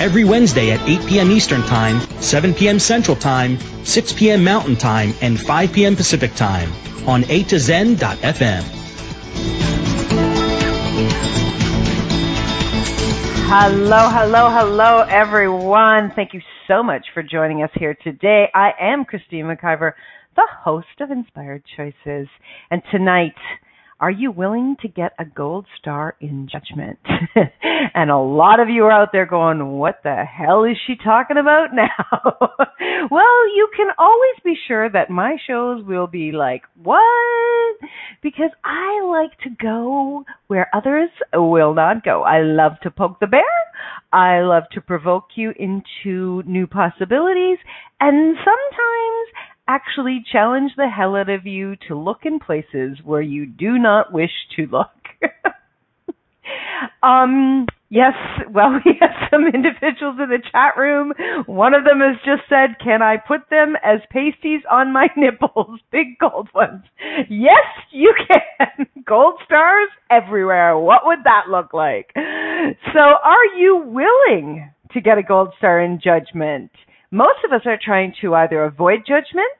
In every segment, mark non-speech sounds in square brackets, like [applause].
Every Wednesday at 8 p.m. Eastern Time, 7 p.m. Central Time, 6 p.m. Mountain Time, and 5 p.m. Pacific Time on A to Zen.fm. Hello, hello, hello, everyone. Thank you so much for joining us here today. I am Christine McIver, the host of Inspired Choices. And tonight, are you willing to get a gold star in judgment? [laughs] and a lot of you are out there going, what the hell is she talking about now? [laughs] well, you can always be sure that my shows will be like, what? Because I like to go where others will not go. I love to poke the bear. I love to provoke you into new possibilities. And sometimes actually challenge the hell out of you to look in places where you do not wish to look. [laughs] um, yes, well, [laughs] we have some individuals in the chat room. One of them has just said, Can I put them as pasties on my [laughs] nipples? Big gold ones. Yes, you can. Gold stars everywhere. What would that look like? So, are you willing to get a gold star in judgment? Most of us are trying to either avoid judgment,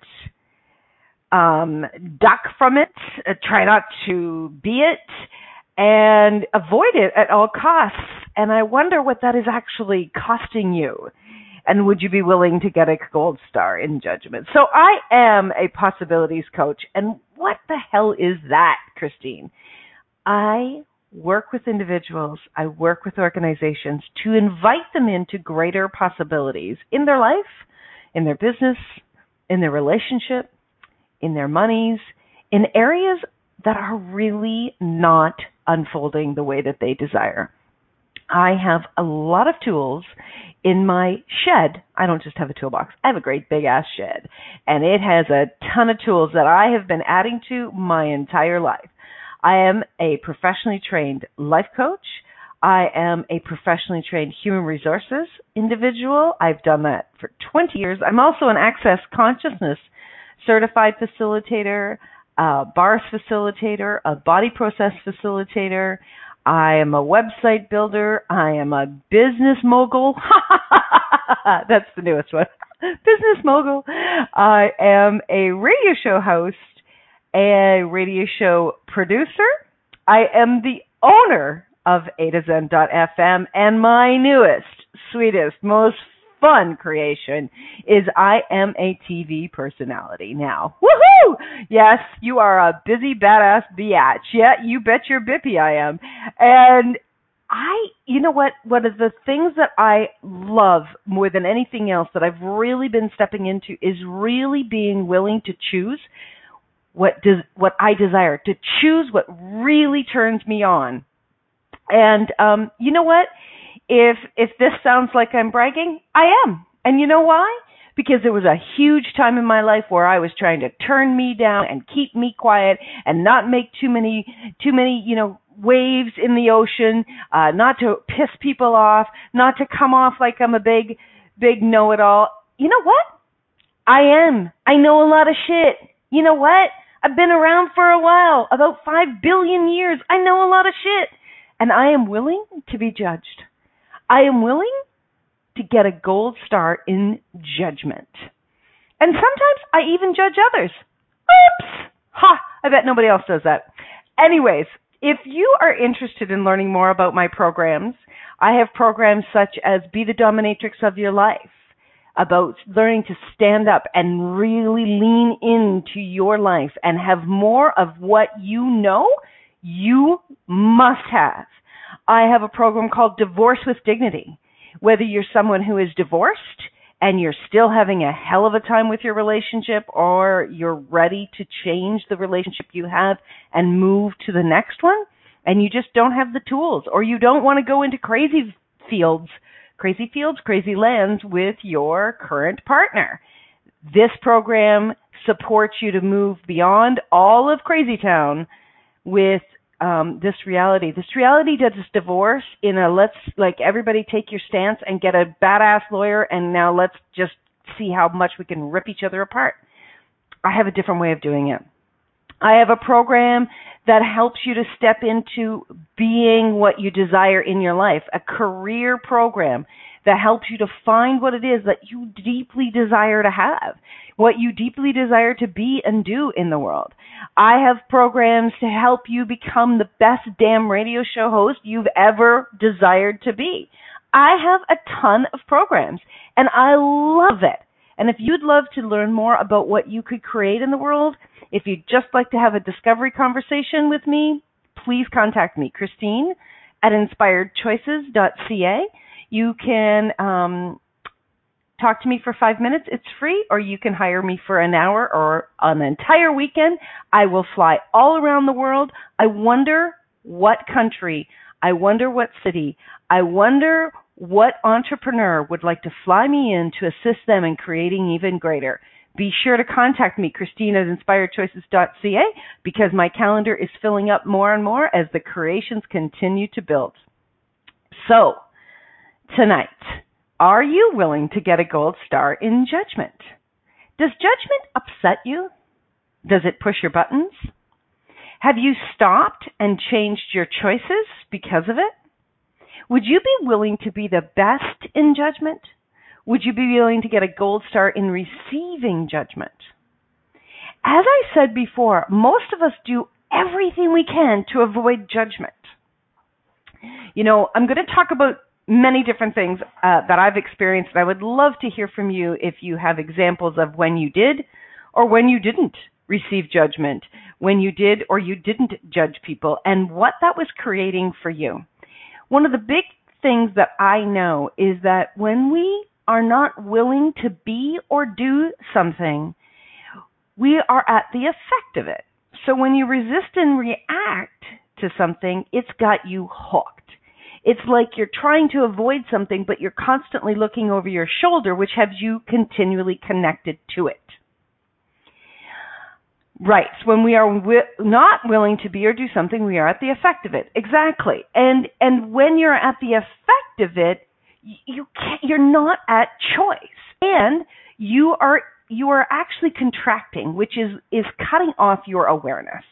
um, duck from it, uh, try not to be it, and avoid it at all costs. And I wonder what that is actually costing you. And would you be willing to get a gold star in judgment? So I am a possibilities coach. And what the hell is that, Christine? I work with individuals, I work with organizations to invite them into greater possibilities in their life, in their business, in their relationship, in their monies, in areas that are really not unfolding the way that they desire. I have a lot of tools in my shed. I don't just have a toolbox. I have a great big ass shed and it has a ton of tools that I have been adding to my entire life. I am a professionally trained life coach. I am a professionally trained human resources individual. I've done that for 20 years. I'm also an access consciousness certified facilitator, a bars facilitator, a body process facilitator. I am a website builder. I am a business mogul. [laughs] That's the newest one. [laughs] business mogul. I am a radio show host a radio show producer. I am the owner of A to Zen.fm, and my newest, sweetest, most fun creation is I am a TV personality now. Woohoo! Yes, you are a busy badass biatch. Yeah, you bet your bippy I am. And I, you know what, one of the things that I love more than anything else that I've really been stepping into is really being willing to choose what does what I desire, to choose what really turns me on. And um, you know what? If if this sounds like I'm bragging, I am. And you know why? Because there was a huge time in my life where I was trying to turn me down and keep me quiet and not make too many too many, you know, waves in the ocean, uh, not to piss people off, not to come off like I'm a big big know-it-all. You know what? I am. I know a lot of shit. You know what? I've been around for a while, about five billion years. I know a lot of shit. And I am willing to be judged. I am willing to get a gold star in judgment. And sometimes I even judge others. Oops! Ha! I bet nobody else does that. Anyways, if you are interested in learning more about my programs, I have programs such as Be the Dominatrix of Your Life, about learning to stand up and really lean into your life and have more of what you know you must have. I have a program called Divorce with Dignity. Whether you're someone who is divorced and you're still having a hell of a time with your relationship or you're ready to change the relationship you have and move to the next one and you just don't have the tools or you don't want to go into crazy fields Crazy Fields, Crazy Lands with your current partner. This program supports you to move beyond all of Crazy Town with um, this reality. This reality does this divorce in a let's like everybody take your stance and get a badass lawyer and now let's just see how much we can rip each other apart. I have a different way of doing it. I have a program that helps you to step into being what you desire in your life, a career program that helps you to find what it is that you deeply desire to have, what you deeply desire to be and do in the world. I have programs to help you become the best damn radio show host you've ever desired to be. I have a ton of programs and I love it. And if you'd love to learn more about what you could create in the world, if you'd just like to have a discovery conversation with me, please contact me, Christine at inspiredchoices.ca. You can um, talk to me for five minutes. It's free, or you can hire me for an hour or an entire weekend. I will fly all around the world. I wonder what country, I wonder what city, I wonder what entrepreneur would like to fly me in to assist them in creating even greater. Be sure to contact me, Christine at inspiredchoices.ca, because my calendar is filling up more and more as the creations continue to build. So, tonight, are you willing to get a gold star in judgment? Does judgment upset you? Does it push your buttons? Have you stopped and changed your choices because of it? Would you be willing to be the best in judgment? Would you be willing to get a gold star in receiving judgment? As I said before, most of us do everything we can to avoid judgment. You know, I'm going to talk about many different things uh, that I've experienced. I would love to hear from you if you have examples of when you did or when you didn't receive judgment, when you did or you didn't judge people, and what that was creating for you. One of the big things that I know is that when we are not willing to be or do something, we are at the effect of it. So when you resist and react to something, it's got you hooked. It's like you're trying to avoid something, but you're constantly looking over your shoulder, which has you continually connected to it. Right. When we are wi- not willing to be or do something, we are at the effect of it. Exactly. And and when you're at the effect of it, you can't, you're not at choice, and you are you are actually contracting, which is is cutting off your awareness.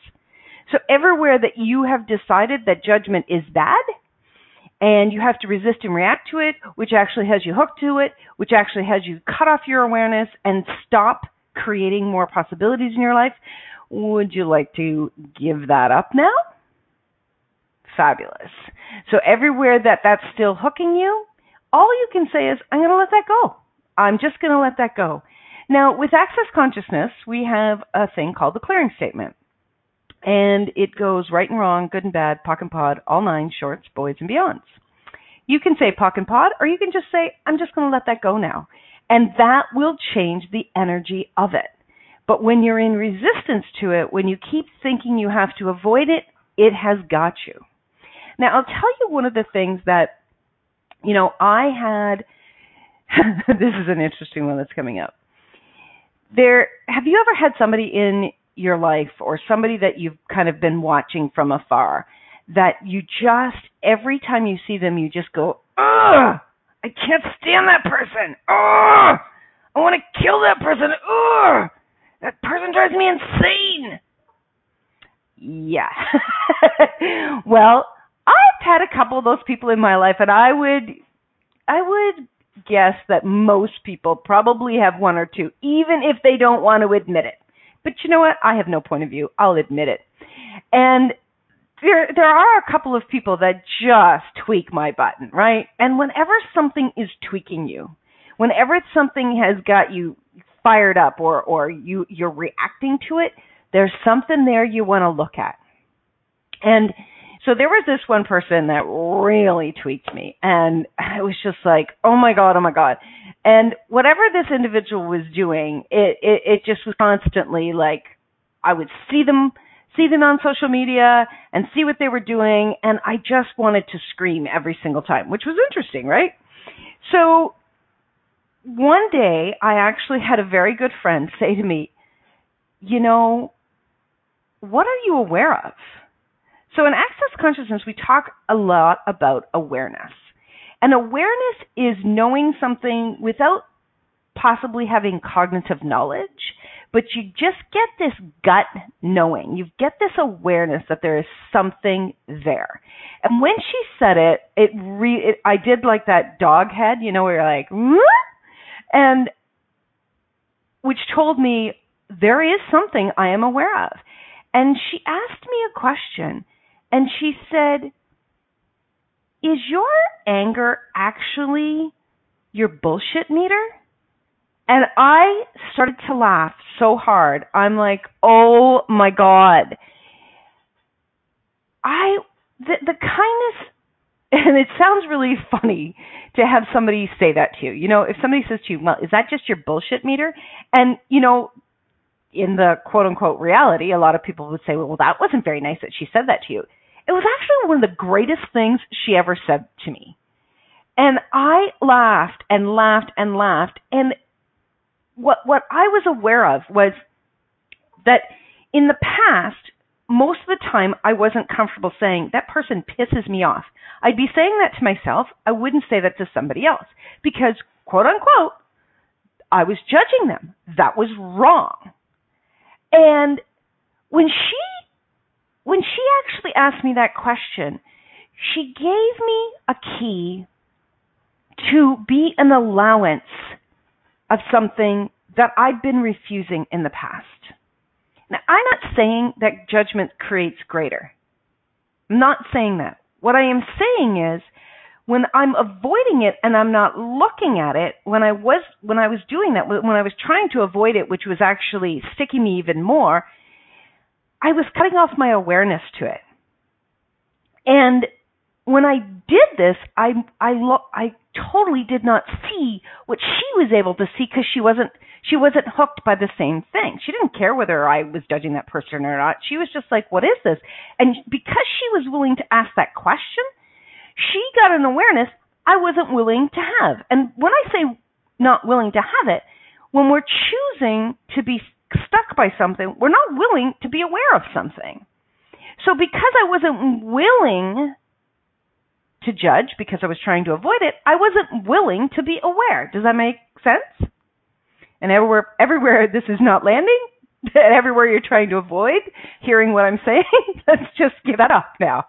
So everywhere that you have decided that judgment is bad, and you have to resist and react to it, which actually has you hooked to it, which actually has you cut off your awareness and stop creating more possibilities in your life. Would you like to give that up now? Fabulous. So everywhere that that's still hooking you, all you can say is, I'm going to let that go. I'm just going to let that go. Now, with access consciousness, we have a thing called the clearing statement. And it goes right and wrong, good and bad, POC and POD, all nine, shorts, boys, and beyonds. You can say POC and POD, or you can just say, I'm just going to let that go now. And that will change the energy of it. But when you're in resistance to it, when you keep thinking you have to avoid it, it has got you. Now, I'll tell you one of the things that, you know, I had, [laughs] this is an interesting one that's coming up. There, have you ever had somebody in your life or somebody that you've kind of been watching from afar that you just every time you see them you just go ugh i can't stand that person. Ugh. I want to kill that person. Ugh. That person drives me insane. Yeah. [laughs] Well i've had a couple of those people in my life and i would i would guess that most people probably have one or two even if they don't want to admit it. But you know what? I have no point of view. I'll admit it. And there there are a couple of people that just tweak my button, right? And whenever something is tweaking you, whenever something has got you fired up or or you you're reacting to it, there's something there you want to look at. And so there was this one person that really tweaked me and I was just like, "Oh my god, oh my god." And whatever this individual was doing, it, it, it just was constantly like I would see them see them on social media and see what they were doing and I just wanted to scream every single time, which was interesting, right? So one day I actually had a very good friend say to me, you know, what are you aware of? So in Access Consciousness, we talk a lot about awareness. And awareness is knowing something without possibly having cognitive knowledge, but you just get this gut knowing. You get this awareness that there is something there. And when she said it, it re it, I did like that dog head, you know, where you're like, Whoa! and which told me there is something I am aware of. And she asked me a question and she said, Is your anger actually your bullshit meter? And I started to laugh so hard. I'm like, oh my God. I, the, the kindness, [laughs] and it sounds really funny to have somebody say that to you. You know, if somebody says to you, well, is that just your bullshit meter? And, you know, in the quote unquote reality, a lot of people would say, well, that wasn't very nice that she said that to you. It was actually one of the greatest things she ever said to me. And I laughed and laughed and laughed. And what, what I was aware of was that in the past, most of the time I wasn't comfortable saying that person pisses me off. I'd be saying that to myself. I wouldn't say that to somebody else because quote unquote, I was judging them. That was wrong. And when she when she actually asked me that question, she gave me a key to be an allowance of something that I'd been refusing in the past. Now, I'm not saying that judgment creates greater. I'm not saying that. What I am saying is when I'm avoiding it and I'm not looking at it, when I was when I was doing that, when I was trying to avoid it, which was actually sticking me even more, I was cutting off my awareness to it. And when I did this, I I lo- I totally did not see what she was able to see because she wasn't she wasn't hooked by the same thing. She didn't care whether I was judging that person or not. She was just like, "What is this?" And because she was willing to ask that question, she got an awareness I wasn't willing to have. And when I say not willing to have it, when we're choosing to be stuck by something, we're not willing to be aware of something. So because I wasn't willing to judge because I was trying to avoid it, I wasn't willing to be aware. Does that make sense? And everywhere everywhere this is not landing, [laughs] and everywhere you're trying to avoid hearing what I'm saying, [laughs] let's just give that up now.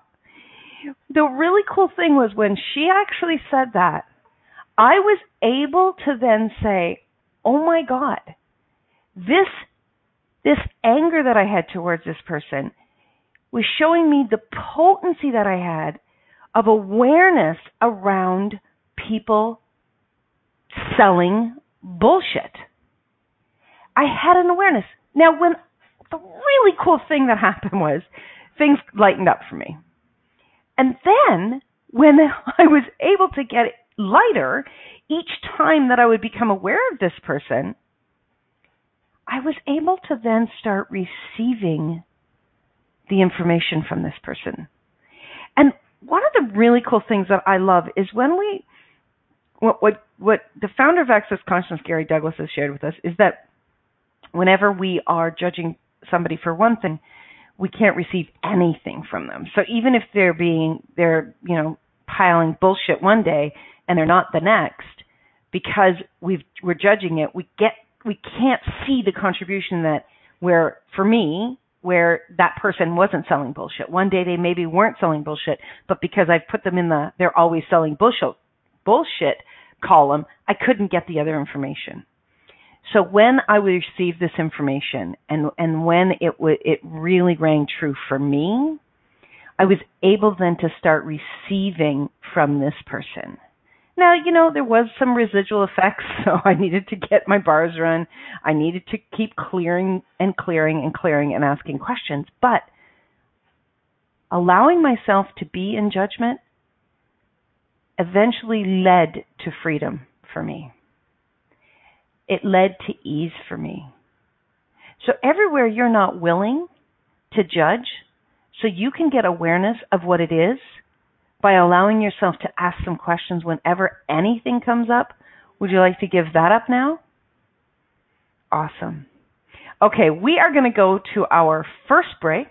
The really cool thing was when she actually said that, I was able to then say, "Oh my god, this this anger that I had towards this person was showing me the potency that I had of awareness around people selling bullshit. I had an awareness. Now, when the really cool thing that happened was things lightened up for me. And then when [laughs] I was able to get lighter each time that I would become aware of this person, I was able to then start receiving the information from this person. And one of the really cool things that I love is when we what what what the founder of Access Consciousness, Gary Douglas, has shared with us is that whenever we are judging somebody for one thing, we can't receive anything from them. So even if they're being they're you know piling bullshit one day and they're not the next, because we've we're judging it, we get we can't see the contribution that where for me where that person wasn't selling bullshit. One day they maybe weren't selling bullshit, but because I've put them in the they're always selling bullshit bullshit column, I couldn't get the other information. So when I would receive this information and and when it w- it really rang true for me, I was able then to start receiving from this person. Now, you know, there was some residual effects, [laughs] so I needed to get my bars run. I needed to keep clearing and clearing and clearing and asking questions, but allowing myself to be in judgment eventually led to freedom for me. It led to ease for me. So everywhere you're not willing to judge, so you can get awareness of what it is, by allowing yourself to ask some questions whenever anything comes up? Would you like to give that up now? Awesome. Okay, we are going to go to our first break.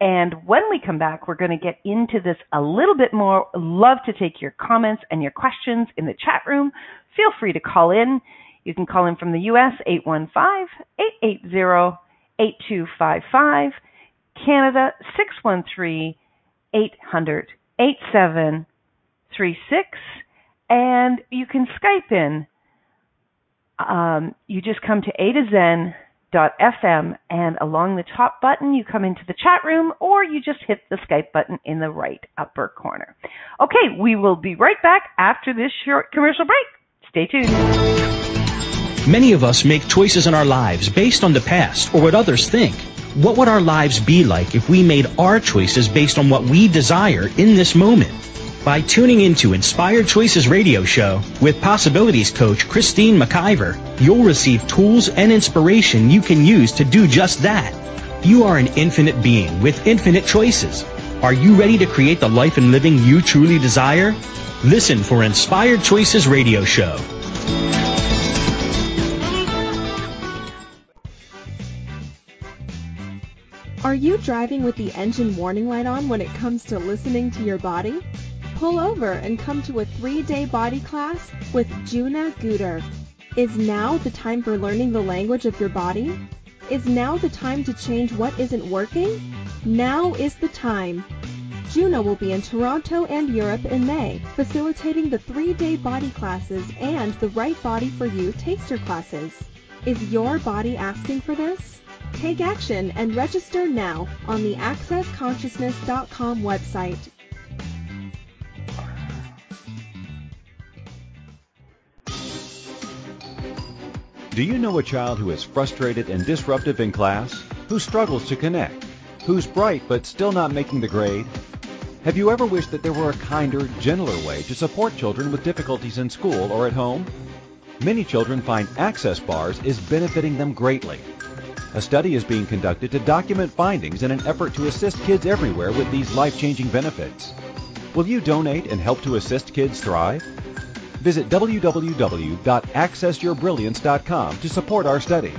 And when we come back, we're going to get into this a little bit more. Love to take your comments and your questions in the chat room. Feel free to call in. You can call in from the US 815-880-8255, Canada 613-800-8736, and you can Skype in. Um, you just come to A to Zen FM and along the top button you come into the chat room or you just hit the Skype button in the right upper corner. Okay, we will be right back after this short commercial break. Stay tuned. Many of us make choices in our lives based on the past or what others think. What would our lives be like if we made our choices based on what we desire in this moment? by tuning into Inspired Choices radio show with possibilities coach Christine McIver. You'll receive tools and inspiration you can use to do just that. You are an infinite being with infinite choices. Are you ready to create the life and living you truly desire? Listen for Inspired Choices radio show. Are you driving with the engine warning light on when it comes to listening to your body? pull over and come to a three-day body class with Juna Guder. Is now the time for learning the language of your body? Is now the time to change what isn't working? Now is the time. Juna will be in Toronto and Europe in May, facilitating the three-day body classes and the Right Body for You taster classes. Is your body asking for this? Take action and register now on the AccessConsciousness.com website. Do you know a child who is frustrated and disruptive in class? Who struggles to connect? Who's bright but still not making the grade? Have you ever wished that there were a kinder, gentler way to support children with difficulties in school or at home? Many children find access bars is benefiting them greatly. A study is being conducted to document findings in an effort to assist kids everywhere with these life-changing benefits. Will you donate and help to assist kids thrive? Visit www.accessyourbrilliance.com to support our study.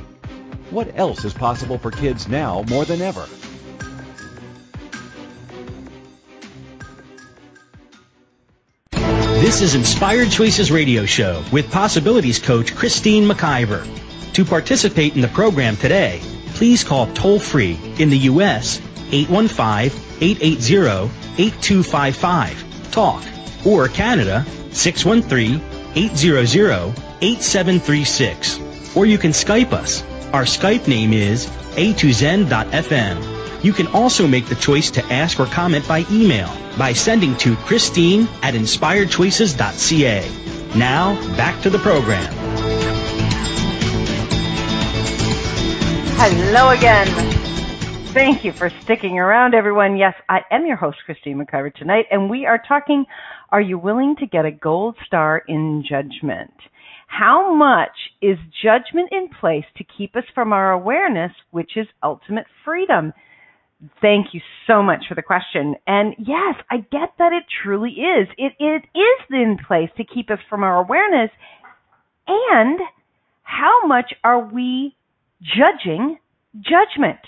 What else is possible for kids now more than ever? This is Inspired Choices Radio Show with Possibilities Coach Christine McIver. To participate in the program today, please call toll free in the U.S. 815-880-8255 TALK or Canada 613-800-8736. Or you can Skype us. Our Skype name is a2zen.fm. You can also make the choice to ask or comment by email by sending to Christine at inspiredchoices.ca. Now, back to the program. Hello again. Thank you for sticking around, everyone. Yes, I am your host, Christine McIver, tonight, and we are talking are you willing to get a gold star in judgment? How much is judgment in place to keep us from our awareness, which is ultimate freedom? Thank you so much for the question. And yes, I get that it truly is. It, it is in place to keep us from our awareness. And how much are we judging judgment?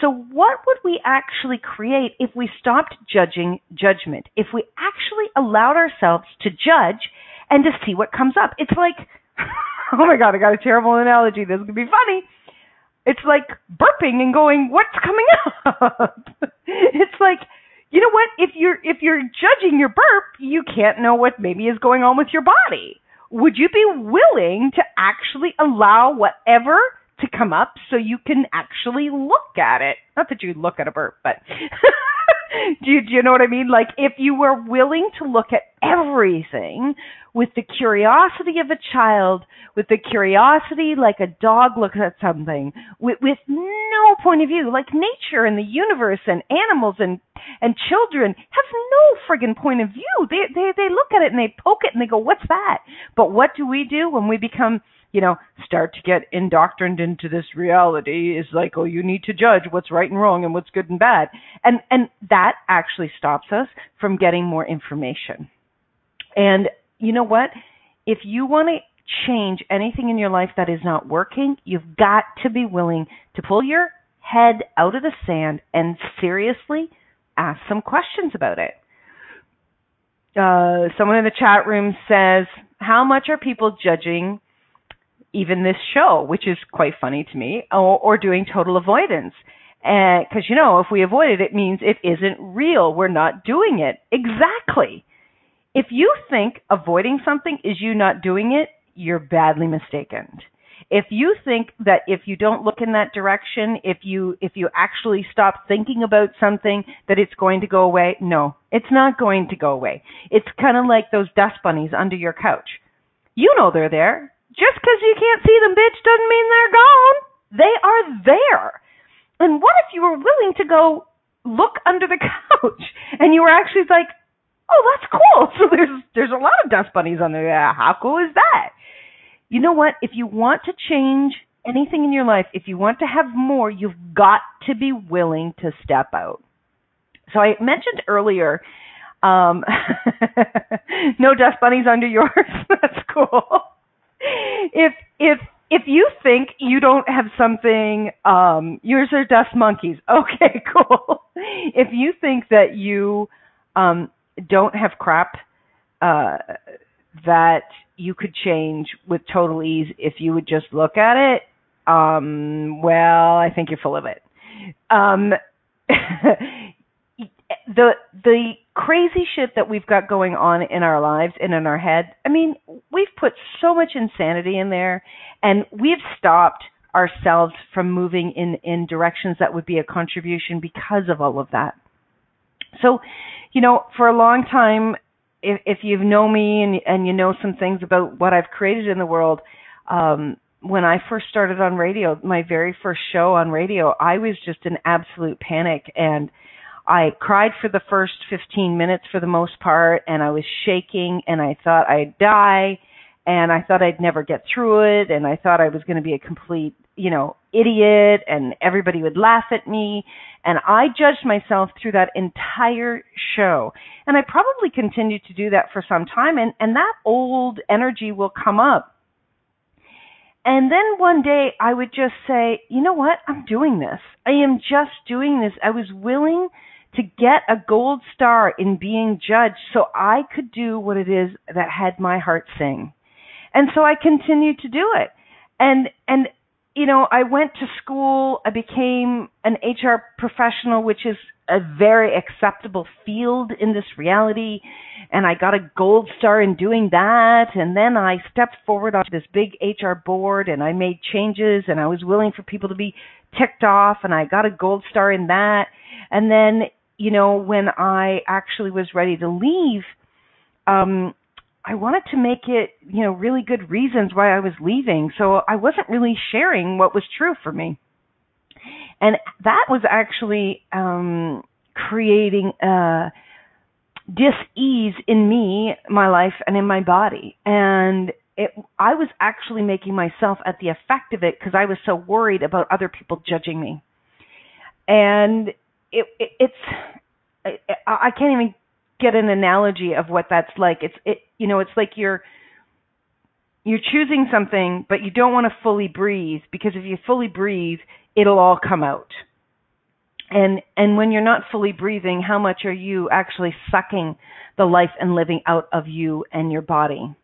So what would we actually create if we stopped judging judgment? If we actually allowed ourselves to judge and to see what comes up? It's like, [laughs] oh my God, I got a terrible analogy. This to be funny. It's like burping and going, what's coming up? [laughs] it's like, you know what? If you're, if you're judging your burp, you can't know what maybe is going on with your body. Would you be willing to actually allow whatever to come up so you can actually look at it. Not that you look at a burp, but [laughs] do, you, do you know what I mean? Like if you were willing to look at everything with the curiosity of a child, with the curiosity like a dog looks at something, with, with no point of view, like nature and the universe and animals and and children have no friggin' point of view. They they they look at it and they poke it and they go, "What's that?" But what do we do when we become you know, start to get indoctrined into this reality is like, oh, you need to judge what's right and wrong and what's good and bad. And and that actually stops us from getting more information. And you know what? If you want to change anything in your life that is not working, you've got to be willing to pull your head out of the sand and seriously ask some questions about it. Uh, someone in the chat room says, How much are people judging even this show, which is quite funny to me, or, or doing total avoidance? Because, you know, if we avoid it, it means it isn't real. We're not doing it. Exactly. If you think avoiding something is you not doing it, you're badly mistaken. If you think that if you don't look in that direction, if you if you actually stop thinking about something that it's going to go away, no, it's not going to go away. It's kind of like those dust bunnies under your couch. You know they're there. Just because you can't see them, bitch, doesn't mean they're gone. They are there. And what if you were willing to go look under the [laughs] couch and you were actually like, oh, that's cool. [laughs] So there's there's a lot of dust bunnies on there. How cool is that? you know what? If you want to change anything in your life, if you want to have more, you've got to be willing to step out. So I mentioned earlier, um, [laughs] no dust bunnies under yours. That's cool. If if if you think you don't have something, um, yours are dust monkeys. [laughs] Okay, cool. If you think that you um, don't have crap uh, that you could change with total ease if you would just look at it, um, well, I think you're full of it. Um, [laughs] the the crazy shit that we've got going on in our lives and in our head. I mean, we've put so much insanity in there, and we've stopped ourselves from moving in in directions that would be a contribution because of all of that. So, you know, for a long time, if, if you've know me and and you know some things about what I've created in the world, um, when I first started on radio, my very first show on radio, I was just in absolute panic and I cried for the first 15 minutes for the most part and I was shaking and I thought I'd die and I thought I'd never get through it and I thought I was going to be a complete, you know, idiot and everybody would laugh at me and I judged myself through that entire show. And I probably continued to do that for some time. And, and that old energy will come up. And then one day I would just say, you know what? I'm doing this. I am just doing this. I was willing to get a gold star in being judged so I could do what it is that had my heart sing. And so I continued to do it. And, and you know, I went to school, I became an HR professional, which is a very acceptable field in this reality. And I got a gold star in doing that. And then I stepped forward onto this big HR board and I made changes and I was willing for people to be ticked off and I got a gold star in that. And then, you know, when I actually was ready to leave, um, I wanted to make it, you know, really good reasons why I was leaving. So I wasn't really sharing what was true for me. And that was actually um creating uh dis-ease in me, my life and in my body. And it I was actually making myself at the effect of it because I was so worried about other people judging me. And it, it it's I, I can't even get an analogy of what that's like. It's it you know, it's like you're you're choosing something but you don't want to fully breathe because if you fully breathe, it'll all come out. And and when you're not fully breathing, how much are you actually sucking the life and living out of you and your body?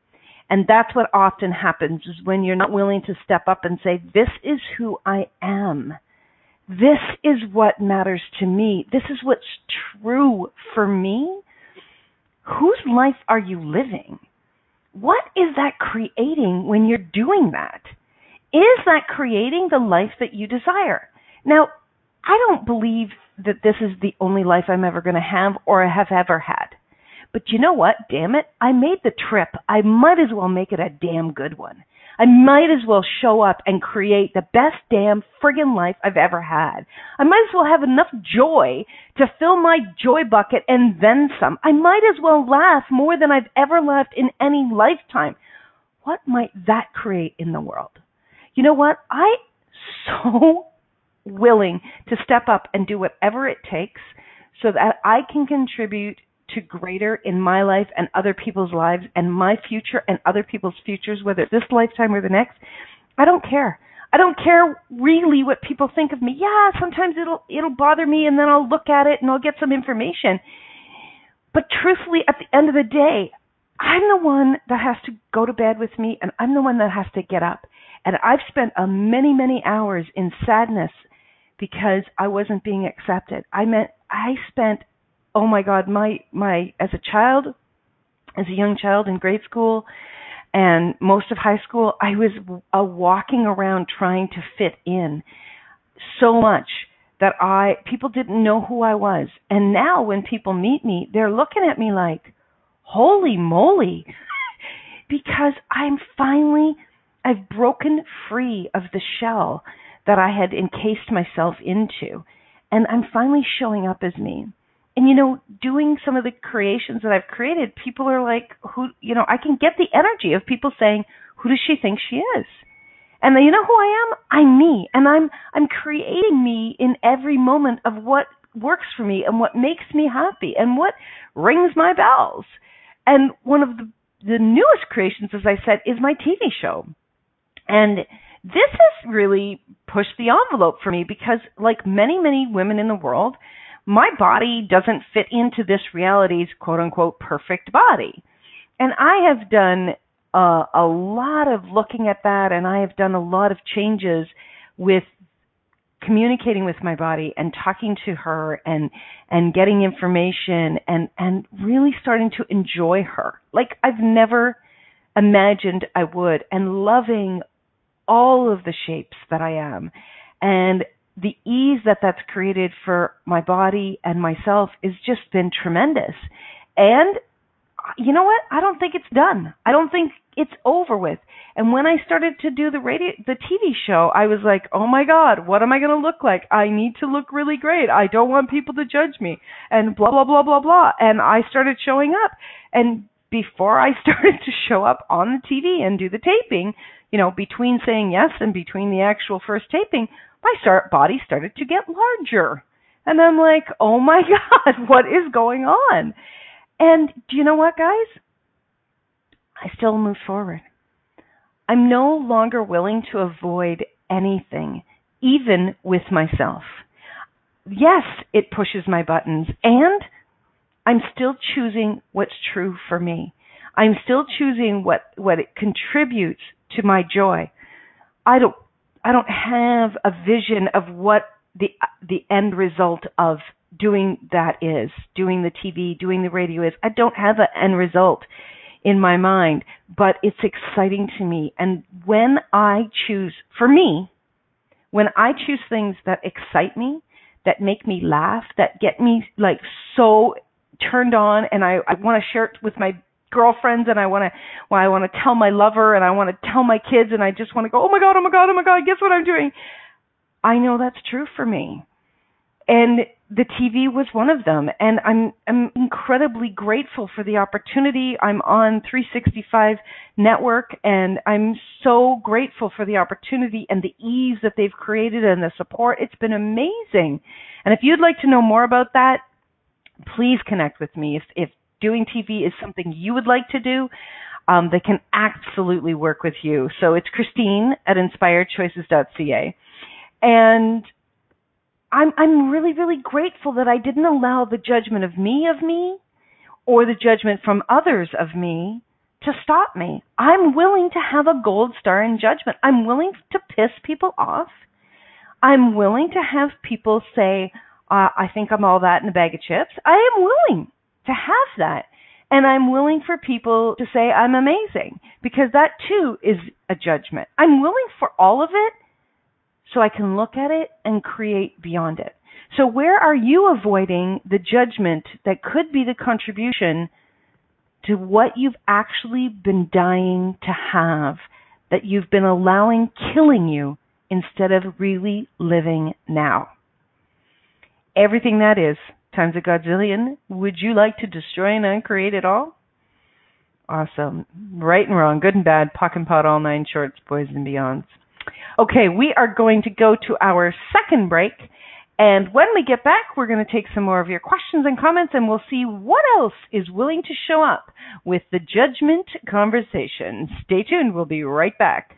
And that's what often happens is when you're not willing to step up and say, This is who I am. This is what matters to me. This is what's true for me whose life are you living? What is that creating when you're doing that? Is that creating the life that you desire? Now, I don't believe that this is the only life I'm ever going to have or have ever had. But you know what? Damn it. I made the trip. I might as well make it a damn good one. I might as well show up and create the best damn friggin' life I've ever had. I might as well have enough joy to fill my joy bucket and then some. I might as well laugh more than I've ever laughed in any lifetime. what might that create in the world? You know what? I [laughs] so willing to step up and do whatever it takes so that I can contribute to greater in my life and other people's lives and my future and other people's futures, whether this lifetime or the next. I don't care. I don't care really what people think of me. Yeah, sometimes it'll it'll bother me and then I'll look at it and I'll get some information. But truthfully at the end of the day, I'm the one that has to go to bed with me and I'm the one that has to get up. And I've spent a many, many hours in sadness because I wasn't being accepted. I meant I spent oh my god, my my as a child, as a young child in grade school and most of high school, I was uh, walking around trying to fit in so much that I people didn't know who I was. And now when people meet me, they're looking at me like, "Holy moly." [laughs] because I'm finally I've broken free of the shell that I had encased myself into. And I'm finally showing up as me. And you know, doing some of the creations that I've created, people are like, who, you know, I can get the energy of people saying, who does she think she is? And you know who I am? I'm me. And I'm, I'm creating me in every moment of what works for me and what makes me happy and what rings my bells. And one of the, the newest creations, as I said, is my TV show. And this has really pushed the envelope for me because, like many, many women in the world, my body doesn't fit into this reality's quote unquote perfect body. And I have done uh, a lot of looking at that, and I have done a lot of changes with communicating with my body and talking to her and and getting information and and really starting to enjoy her like I've never imagined I would and loving all of the shapes that I am. And the ease that that's created for my body and myself has just been tremendous. And you know what? I don't think it's done. I don't think it's over with. And when I started to do the radio, the TV show, I was like, oh my God, what am I going to look like? I need to look really great. I don't want people to judge me and blah, blah, blah, blah, blah. And I started showing up. And before I [laughs] started to show up on the TV and do the taping, you know, between saying yes and between the actual first taping, my start body started to get larger. And I'm like, oh my [laughs] God, what is going on? And do you know what, guys? I still move forward. I'm no longer willing to avoid anything, even with myself. Yes, it pushes my buttons, and I'm still choosing what's true for me. I'm still choosing what, what it contributes to my joy. I don't I don't have a vision of what the the end result of doing that is, doing the TV, doing the radio is. I don't have an end result in my mind, but it's exciting to me. And when I choose, for me, when I choose things that excite me, that make me laugh, that get me like so turned on, and I, I want to share it with my girlfriends and I want to well, I want to tell my lover and I want to tell my kids and I just want to go, "Oh my god, oh my god, oh my god, guess what I'm doing?" I know that's true for me. And the TV was one of them and I'm I'm incredibly grateful for the opportunity. I'm on 365 network and I'm so grateful for the opportunity and the ease that they've created and the support. It's been amazing. And if you'd like to know more about that, please connect with me. If if doing TV is something you would like to do, um, they can absolutely work with you. So it's Christine at inspiredchoices.ca. And I'm I'm really, really grateful that I didn't allow the judgment of me of me or the judgment from others of me to stop me. I'm willing to have a gold star in judgment. I'm willing to piss people off. I'm willing to have people say, uh, I think I'm all that in a bag of chips. I am willing to have that. And I'm willing for people to say I'm amazing because that too is a judgment. I'm willing for all of it so I can look at it and create beyond it. So where are you avoiding the judgment that could be the contribution to what you've actually been dying to have that you've been allowing killing you instead of really living now? Everything that is times a godzillion, would you like to destroy and uncreate it all? Awesome. Right and wrong, good and bad, POC and POD, all nine shorts, boys and beyonds. Okay, we are going to go to our second break. And when we get back, we're going to take some more of your questions and comments and we'll see what else is willing to show up with the judgment conversation. Stay tuned. We'll be right back.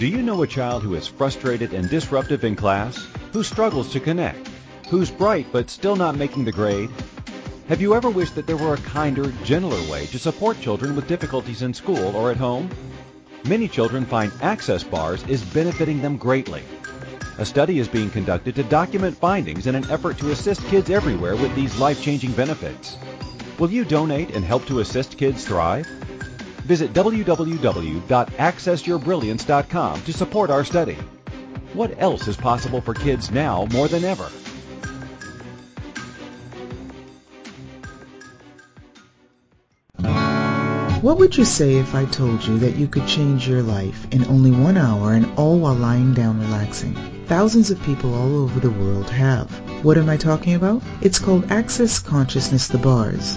Do you know a child who is frustrated and disruptive in class? Who struggles to connect? Who's bright but still not making the grade? Have you ever wished that there were a kinder, gentler way to support children with difficulties in school or at home? Many children find access bars is benefiting them greatly. A study is being conducted to document findings in an effort to assist kids everywhere with these life-changing benefits. Will you donate and help to assist kids thrive? Visit www.accessyourbrilliance.com to support our study. What else is possible for kids now more than ever? What would you say if I told you that you could change your life in only one hour and all while lying down relaxing? Thousands of people all over the world have. What am I talking about? It's called Access Consciousness The Bars.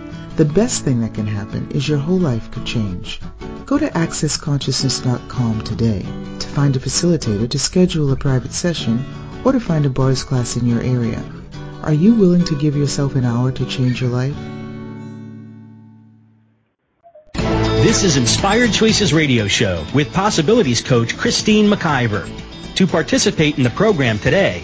The best thing that can happen is your whole life could change. Go to accessconsciousness.com today to find a facilitator to schedule a private session or to find a bars class in your area. Are you willing to give yourself an hour to change your life? This is Inspired Choices Radio Show with Possibilities Coach Christine McIver. To participate in the program today,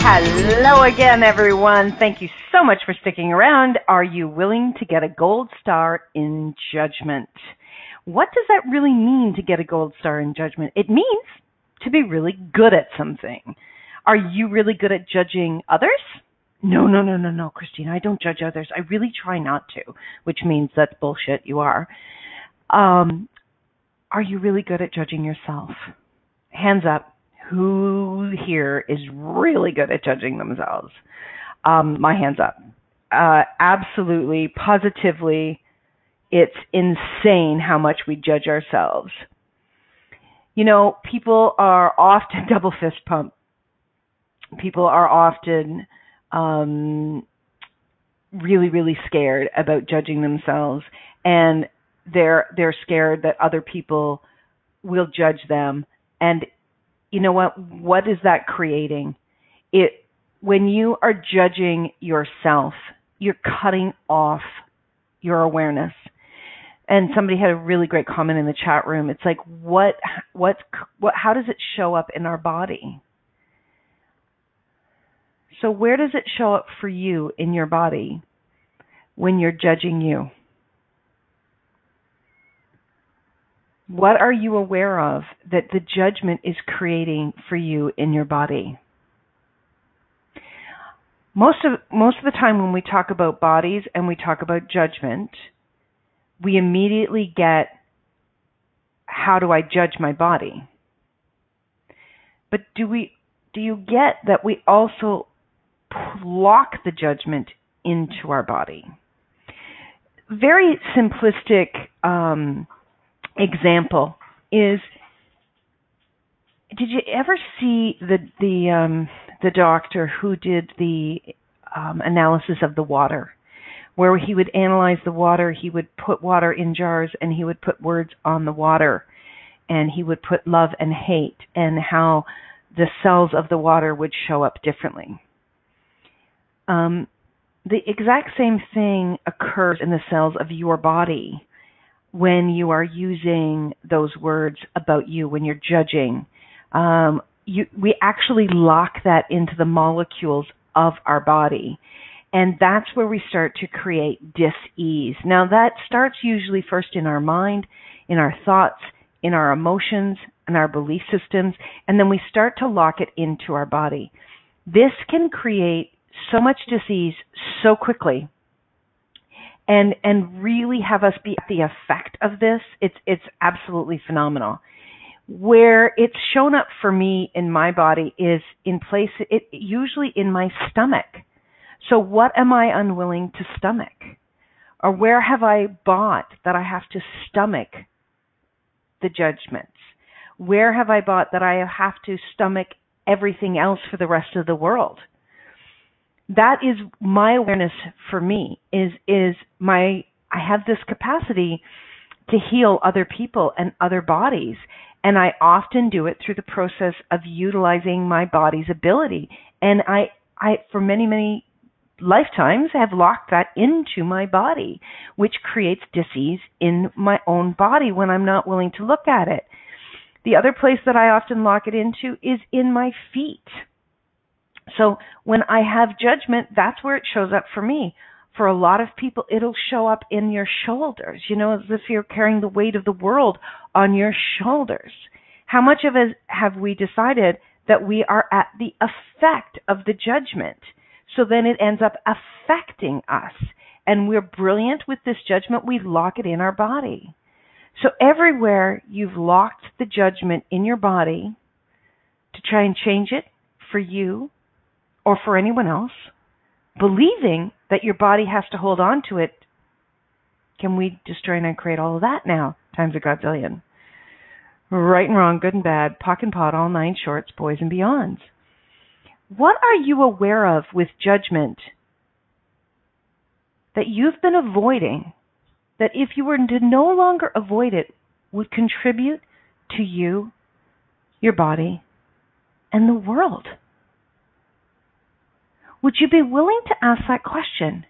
Hello again, everyone. Thank you so much for sticking around. Are you willing to get a gold star in judgment? What does that really mean to get a gold star in judgment? It means to be really good at something. Are you really good at judging others? No, no, no, no, no, Christine, I don't judge others. I really try not to, which means that's bullshit. You are. Um, are you really good at judging yourself? Hands up. Who here is really good at judging themselves? Um, my hands up. Uh, absolutely, positively, it's insane how much we judge ourselves. You know, people are often [laughs] double fist pump. People are often um, really, really scared about judging themselves, and they're they're scared that other people will judge them. And you know what? What is that creating? It when you are judging yourself, you're cutting off your awareness. And somebody had a really great comment in the chat room. It's like, what, what, what, how does it show up in our body? So, where does it show up for you in your body when you're judging you? What are you aware of that the judgment is creating for you in your body? Most of most of the time when we talk about bodies and we talk about judgment, we immediately get how do I judge my body? But do we do you get that we also lock the judgment into our body. very simplistic um, example is did you ever see the the um, the doctor who did the um, analysis of the water, where he would analyze the water, he would put water in jars, and he would put words on the water, and he would put love and hate, and how the cells of the water would show up differently. Um, the exact same thing occurs in the cells of your body when you are using those words about you, when you're judging. Um, you, we actually lock that into the molecules of our body. And that's where we start to create dis-ease. Now that starts usually first in our mind, in our thoughts, in our emotions, and our belief systems, and then we start to lock it into our body. This can create so much disease so quickly and and really have us be the effect of this it's it's absolutely phenomenal. Where it's shown up for me in my body is in place it usually in my stomach. So what am i unwilling to stomach? Or where have i bought that i have to stomach the judgments? Where have i bought that i have to stomach everything else for the rest of the world that is my awareness for me is is my I have this capacity to heal other people and other bodies. And I often do it through the process of utilizing my body's ability. And I I for many many lifetimes have locked that into my body which creates disease in my own body when I'm not willing to look at it. The other place that I often lock it into is in my feet so when I have judgment, that's where it shows up for me. For a lot of people, it'll show up in your shoulders, you know, as if you're carrying the weight of the world on your shoulders. How much of us have we decided that we are at the effect of the judgment? So then it ends up affecting us. And we're brilliant with this judgment, we lock it in our body. So everywhere you've locked the judgment in your body to try and change it for you, or for anyone else, believing that your body has to hold on to it, can we destroy and uncreate all of that now times a godzillion? Right and wrong, good and bad, POC and POD, all nine shorts, boys and beyonds. What are you aware of with judgment that you've been avoiding that if you were to no longer avoid it would contribute to you, your body, and the world? Would you be willing to ask that question?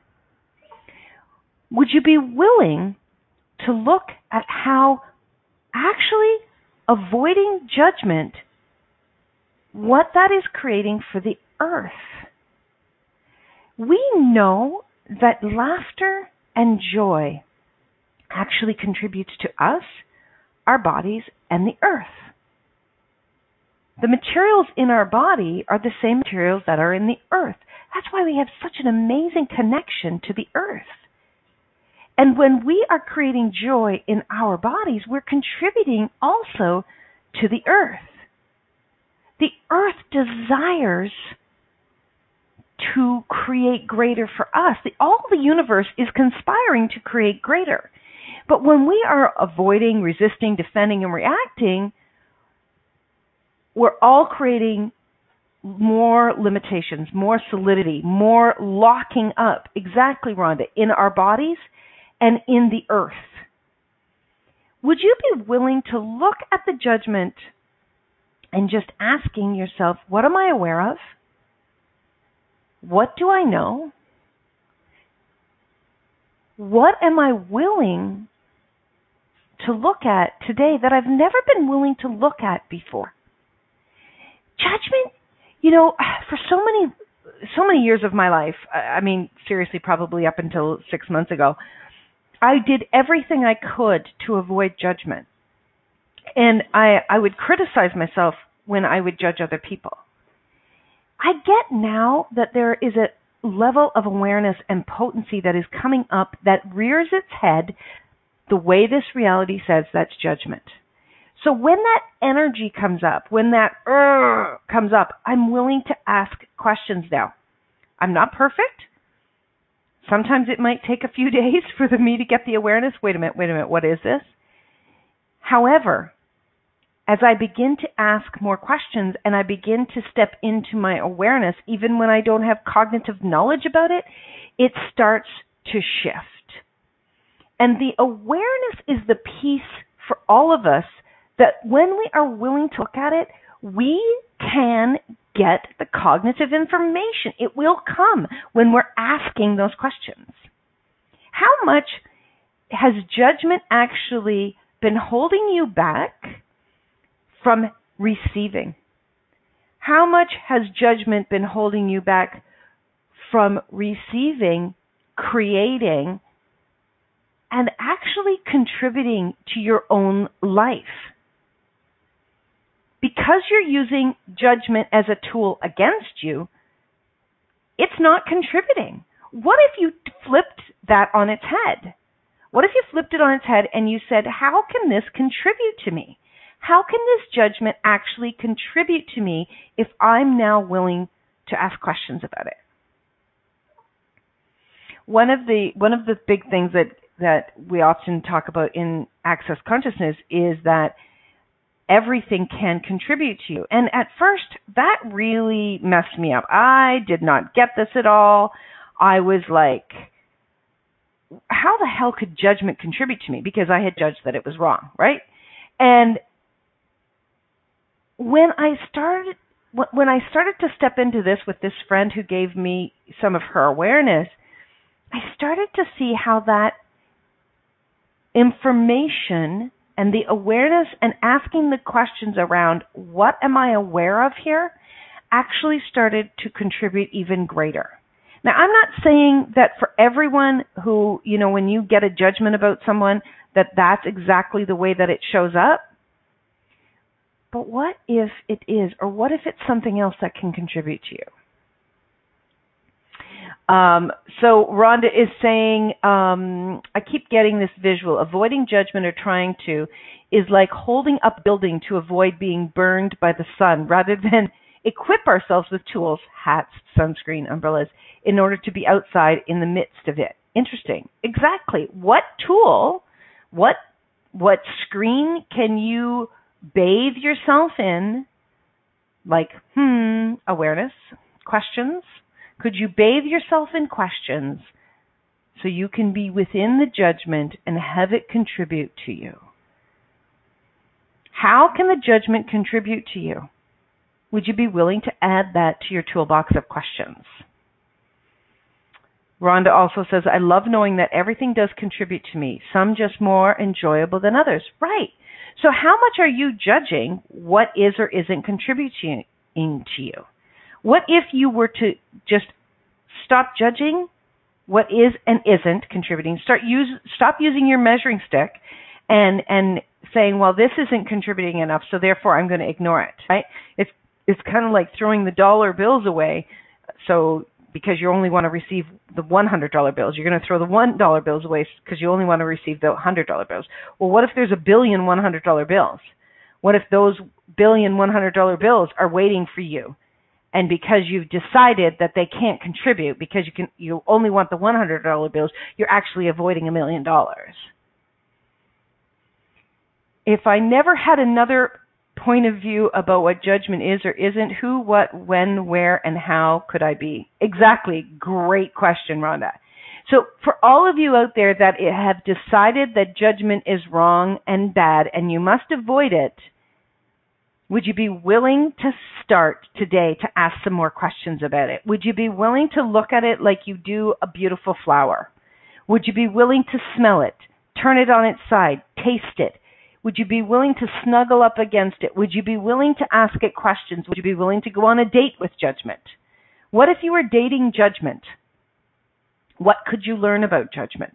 Would you be willing to look at how actually avoiding judgment, what that is creating for the earth? We know that laughter and joy actually contributes to us, our bodies, and the earth. The materials in our body are the same materials that are in the earth. That's why we have such an amazing connection to the earth. And when we are creating joy in our bodies, we're contributing also to the earth. The earth desires to create greater for us. The, all the universe is conspiring to create greater. But when we are avoiding, resisting, defending, and reacting, we're all creating more limitations, more solidity, more locking up, exactly, Rhonda, in our bodies and in the earth. Would you be willing to look at the judgment and just asking yourself, what am I aware of? What do I know? What am I willing to look at today that I've never been willing to look at before? Judgment you know, for so many so many years of my life, I mean, seriously, probably up until six months ago, I did everything I could to avoid judgment. And I, I would criticize myself when I would judge other people. I get now that there is a level of awareness and potency that is coming up that rears its head the way this reality says that's judgment. So when that energy comes up, when that comes up, I'm willing to ask questions now. I'm not perfect. Sometimes it might take a few [laughs] days for the, me to get the awareness. Wait a minute, wait a minute, what is this? However, as I begin to ask more questions and I begin to step into my awareness, even when I don't have cognitive knowledge about it, it starts to shift. And the awareness is the piece for all of us that when we are willing to look at it, we can get the cognitive information. It will come when we're asking those questions. How much has judgment actually been holding you back from receiving? How much has judgment been holding you back from receiving, creating, and actually contributing to your own life? Because you're using judgment as a tool against you, it's not contributing. What if you flipped that on its head? What if you flipped it on its head and you said, How can this contribute to me? How can this judgment actually contribute to me if I'm now willing to ask questions about it? One of the one of the big things that that we often talk about in access consciousness is that everything can contribute to you. And at first, that really messed me up. I did not get this at all. I was like, how the hell could judgment contribute to me? Because I had judged that it was wrong, right? And when I started when I started to step into this with this friend who gave me some of her awareness, I started to see how that information and the awareness and asking the questions around what am I aware of here actually started to contribute even greater. Now, I'm not saying that for everyone who, you know, when you get a judgment about someone, that that's exactly the way that it shows up. But what if it is, or what if it's something else that can contribute to you? Um, so Rhonda is saying, um, I keep getting this visual. Avoiding judgment or trying to is like holding up building to avoid being burned by the sun rather [laughs] than equip ourselves with tools, hats, sunscreen, umbrellas, in order to be outside in the midst of it. Interesting. Exactly. What tool, what what screen can you bathe yourself in? Like, hmm, awareness, questions, could you bathe yourself in questions so you can be within the judgment and have it contribute to you? How can the judgment contribute to you? Would you be willing to add that to your toolbox of questions? Rhonda also says, I love knowing that everything does contribute to me, some just more enjoyable than others. Right. So, how much are you judging what is or isn't contributing to you? What if you were to just stop judging what is and isn't contributing? Start use stop using your measuring stick and and saying, well, this isn't contributing enough, so therefore I'm going to ignore it. Right? It's it's kind of like throwing the dollar bills away. So because you only want to receive the $100 bills, you're going to throw the $1 bills away because you only want to receive the $100 bills. Well, what if there's a billion $100 bills? What if those billion $100 bills are waiting for you and because you've decided that they can't contribute because you can you only want the $100 bills you're actually avoiding a million dollars. If i never had another point of view about what judgment is or isn't who what when where and how could i be? Exactly. Great question rhonda. So for all of you out there that have decided that judgment is wrong and bad and you must avoid it would you be willing to start today to ask some more questions about it? Would you be willing to look at it like you do a beautiful flower? Would you be willing to smell it, turn it on its side, taste it? Would you be willing to snuggle up against it? Would you be willing to ask it questions? Would you be willing to go on a date with judgment? What if you were dating judgment? What could you learn about judgment?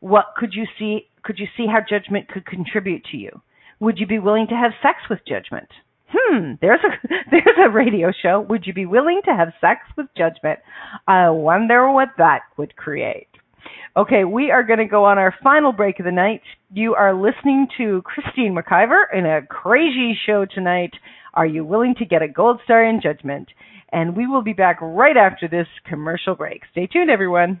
What could you see could you see how judgment could contribute to you? Would you be willing to have sex with judgment? Hmm, there's a [laughs] there's a radio show. Would you be willing to have sex with judgment? I wonder what that would create. Okay, we are going to go on our final break of the night. You are listening to Christine McIver in a crazy show tonight. Are you willing to get a gold star in judgment? And we will be back right after this commercial break. Stay tuned, everyone.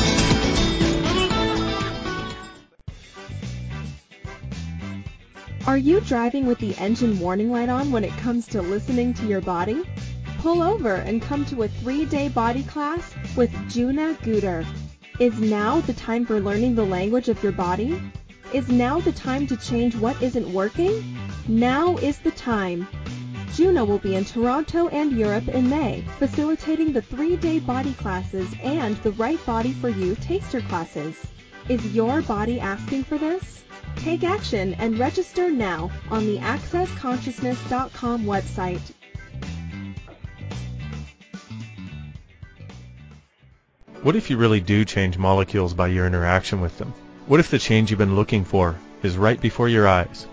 Are you driving with the engine warning light on when it comes to listening to your body? Pull over and come to a three-day body class with Juna Guder. Is now the time for learning the language of your body? Is now the time to change what isn't working? Now is the time. Juna will be in Toronto and Europe in May, facilitating the three-day body classes and the Right Body for You taster classes. Is your body asking for this? Take action and register now on the accessconsciousness.com website. What if you really do change molecules by your interaction with them? What if the change you've been looking for is right before your eyes?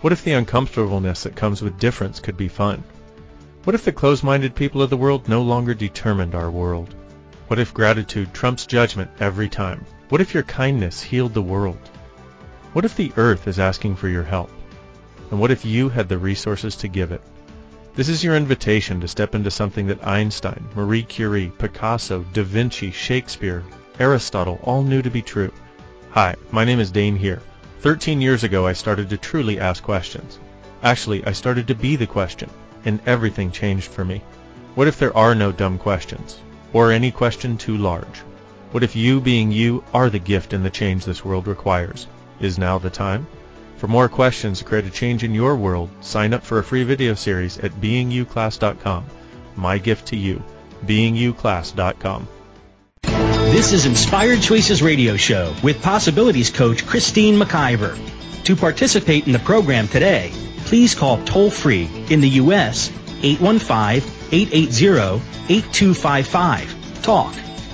What if the uncomfortableness that comes with difference could be fun? What if the closed-minded people of the world no longer determined our world? What if gratitude trumps judgment every time? What if your kindness healed the world? What if the earth is asking for your help? And what if you had the resources to give it? This is your invitation to step into something that Einstein, Marie Curie, Picasso, Da Vinci, Shakespeare, Aristotle all knew to be true. Hi, my name is Dane Heer. 13 years ago I started to truly ask questions. Actually, I started to be the question, and everything changed for me. What if there are no dumb questions? Or any question too large? What if you being you are the gift and the change this world requires? Is now the time? For more questions to create a change in your world, sign up for a free video series at beingyouclass.com. My gift to you, beingyouclass.com. This is Inspired Choices Radio Show with Possibilities Coach Christine McIver. To participate in the program today, please call toll free in the U.S. 815-880-8255 talk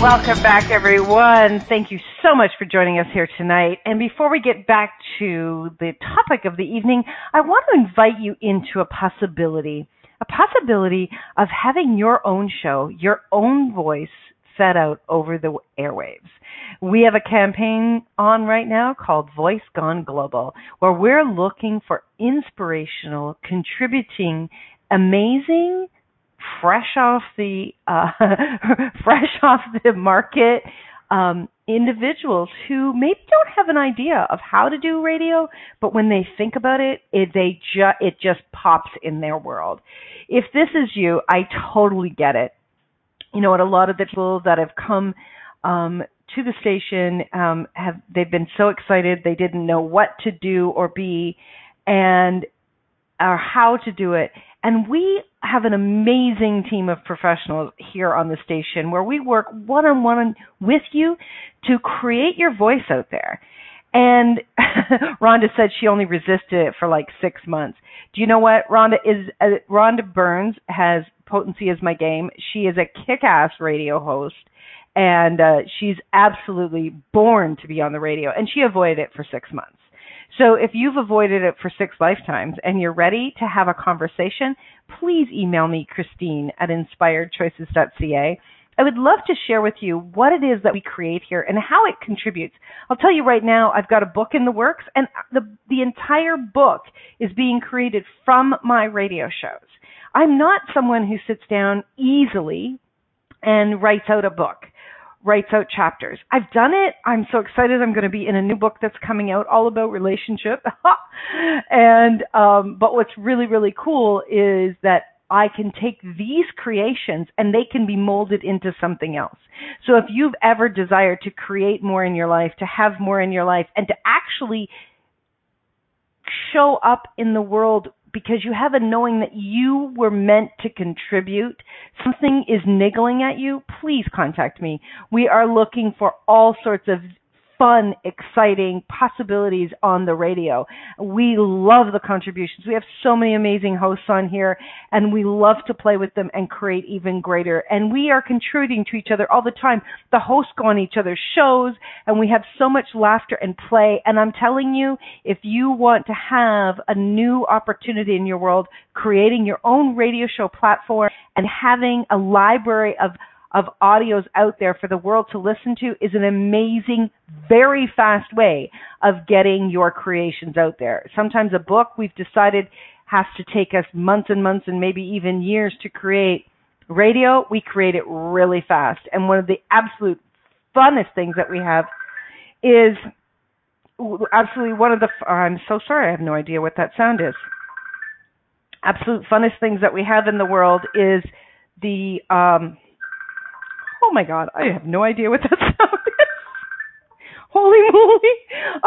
Welcome back, everyone. Thank you so much for joining us here tonight. And before we get back to the topic of the evening, I want to invite you into a possibility, a possibility of having your own show, your own voice fed out over the airwaves. We have a campaign on right now called Voice Gone Global, where we're looking for inspirational, contributing, amazing, fresh off the uh, [laughs] fresh off the market um, individuals who maybe don't have an idea of how to do radio, but when they think about it, it they ju- it just pops in their world. If this is you, I totally get it. You know what? A lot of the people that have come um, to the station um, have they've been so excited they didn't know what to do or be, and or how to do it. And we have an amazing team of professionals here on the station where we work one on one with you to create your voice out there. And [laughs] Rhonda said she only resisted it for like six months. Do you know what? Rhonda is uh, Rhonda Burns has potency as my game. She is a kick-ass radio host, and uh, she's absolutely born to be on the radio. And she avoided it for six months. So if you've avoided it for six lifetimes and you're ready to have a conversation, please email me, Christine at inspiredchoices.ca. I would love to share with you what it is that we create here and how it contributes. I'll tell you right now, I've got a book in the works and the, the entire book is being created from my radio shows. I'm not someone who sits down easily and writes out a book writes out chapters. I've done it. I'm so excited. I'm going to be in a new book that's coming out all about relationship. [laughs] and um, but what's really really cool is that I can take these creations and they can be molded into something else. So if you've ever desired to create more in your life, to have more in your life, and to actually show up in the world because you have a knowing that you were meant to contribute, something is niggling at you, please contact me. We are looking for all sorts of fun, exciting possibilities on the radio. We love the contributions. We have so many amazing hosts on here and we love to play with them and create even greater. And we are contributing to each other all the time. The hosts go on each other's shows and we have so much laughter and play. And I'm telling you, if you want to have a new opportunity in your world, creating your own radio show platform and having a library of of audios out there for the world to listen to is an amazing, very fast way of getting your creations out there. Sometimes a book we've decided has to take us months and months and maybe even years to create. Radio, we create it really fast. And one of the absolute funnest things that we have is absolutely one of the, I'm so sorry, I have no idea what that sound is. Absolute funnest things that we have in the world is the, um, Oh my god, I have no idea what that [laughs] sound is. Holy moly.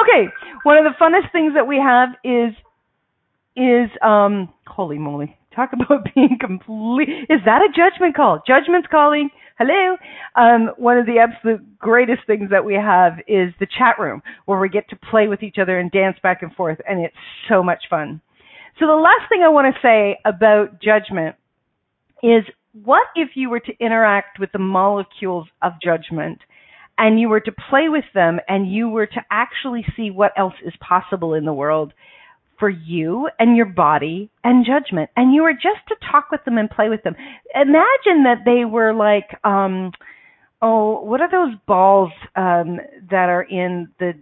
Okay, one of the funnest things that we have is is um holy moly. Talk about [laughs] being complete is that a judgment call? Judgment's calling. Hello. Um one of the absolute greatest things that we have is the chat room where we get to play with each other and dance back and forth and it's so much fun. So the last thing I want to say about judgment is what if you were to interact with the molecules of judgment and you were to play with them and you were to actually see what else is possible in the world for you and your body and judgment? And you were just to talk with them and play with them. Imagine that they were like um oh what are those balls um that are in the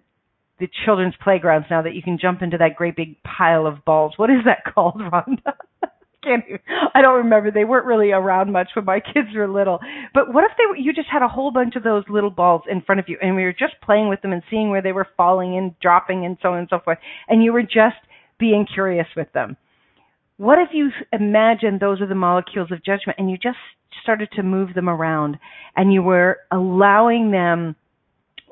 the children's playgrounds now that you can jump into that great big pile of balls? What is that [laughs] called rhonda can't even, I don't remember. They weren't really around much when my [laughs] kids were little. But what if they were, you just had a whole bunch of those little balls in front of you and we were just playing with them and seeing where they were falling and dropping and so on and so forth. And you were just being curious with them. What if you imagine those are the molecules of judgment and you just started to move them around and you were allowing them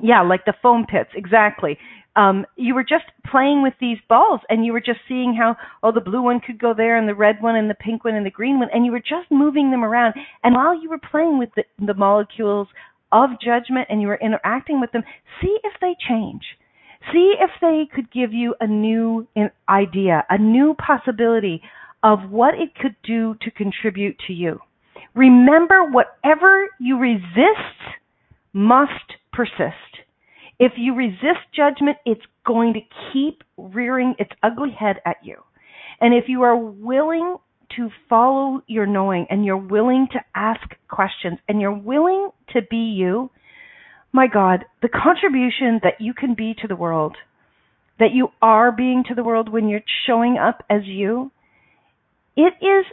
yeah, like the foam pits, exactly um, you were just playing with these balls and you were just seeing how, oh, the blue one could go there and the red one and the pink one and the green one, and you were just moving them around. And while you were playing with the, the molecules of judgment and you were interacting with them, see if they change. See if they could give you a new idea, a new possibility of what it could do to contribute to you. Remember, whatever you resist must persist. If you resist judgment, it's going to keep rearing its ugly head at you. And if you are willing to follow your knowing and you're willing to ask questions and you're willing to be you, my God, the contribution that you can be to the world, that you are being to the world when you're showing up as you, it is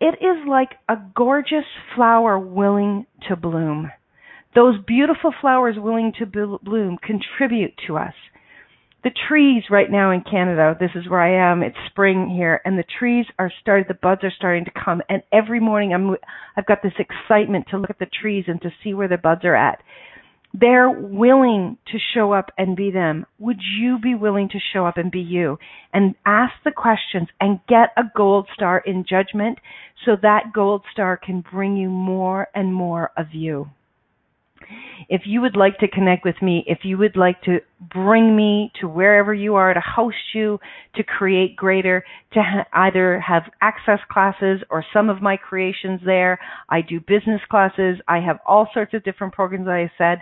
it is like a gorgeous flower willing to bloom. Those beautiful flowers willing to bloom contribute to us. The trees right now in Canada, this is where I am, it's spring here, and the trees are starting, the buds are starting to come, and every morning I'm, I've got this excitement to look at the trees and to see where the buds are at. They're willing to show up and be them. Would you be willing to show up and be you? And ask the questions and get a gold star in judgment so that gold star can bring you more and more of you. If you would like to connect with me, if you would like to bring me to wherever you are to host you, to create greater, to ha- either have access classes or some of my creations there, I do business classes, I have all sorts of different programs I said.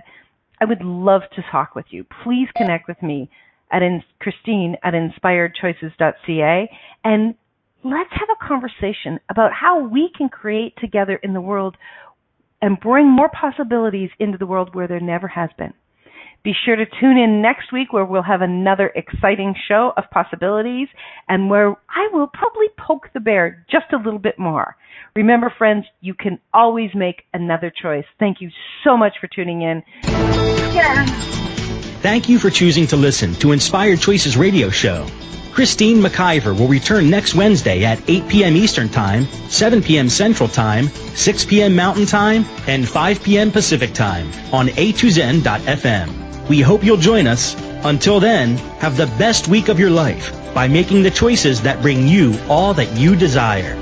I would love to talk with you. Please connect with me at in, Christine at inspiredchoices.ca and let's have a conversation about how we can create together in the world and bring more possibilities into the world where there never has been. Be sure to tune in next week where we'll have another exciting show of possibilities and where I will probably poke the bear just a little bit more. Remember, friends, you can always make another choice. Thank you so much for tuning in. Yeah. Thank you for choosing to listen to Inspired Choices Radio Show. Christine McIver will return next Wednesday at 8 p.m. Eastern Time, 7 p.m. Central Time, 6 p.m. Mountain Time, and 5 p.m. Pacific Time on a2zen.fm. We hope you'll join us. Until then, have the best week of your life by making the choices that bring you all that you desire.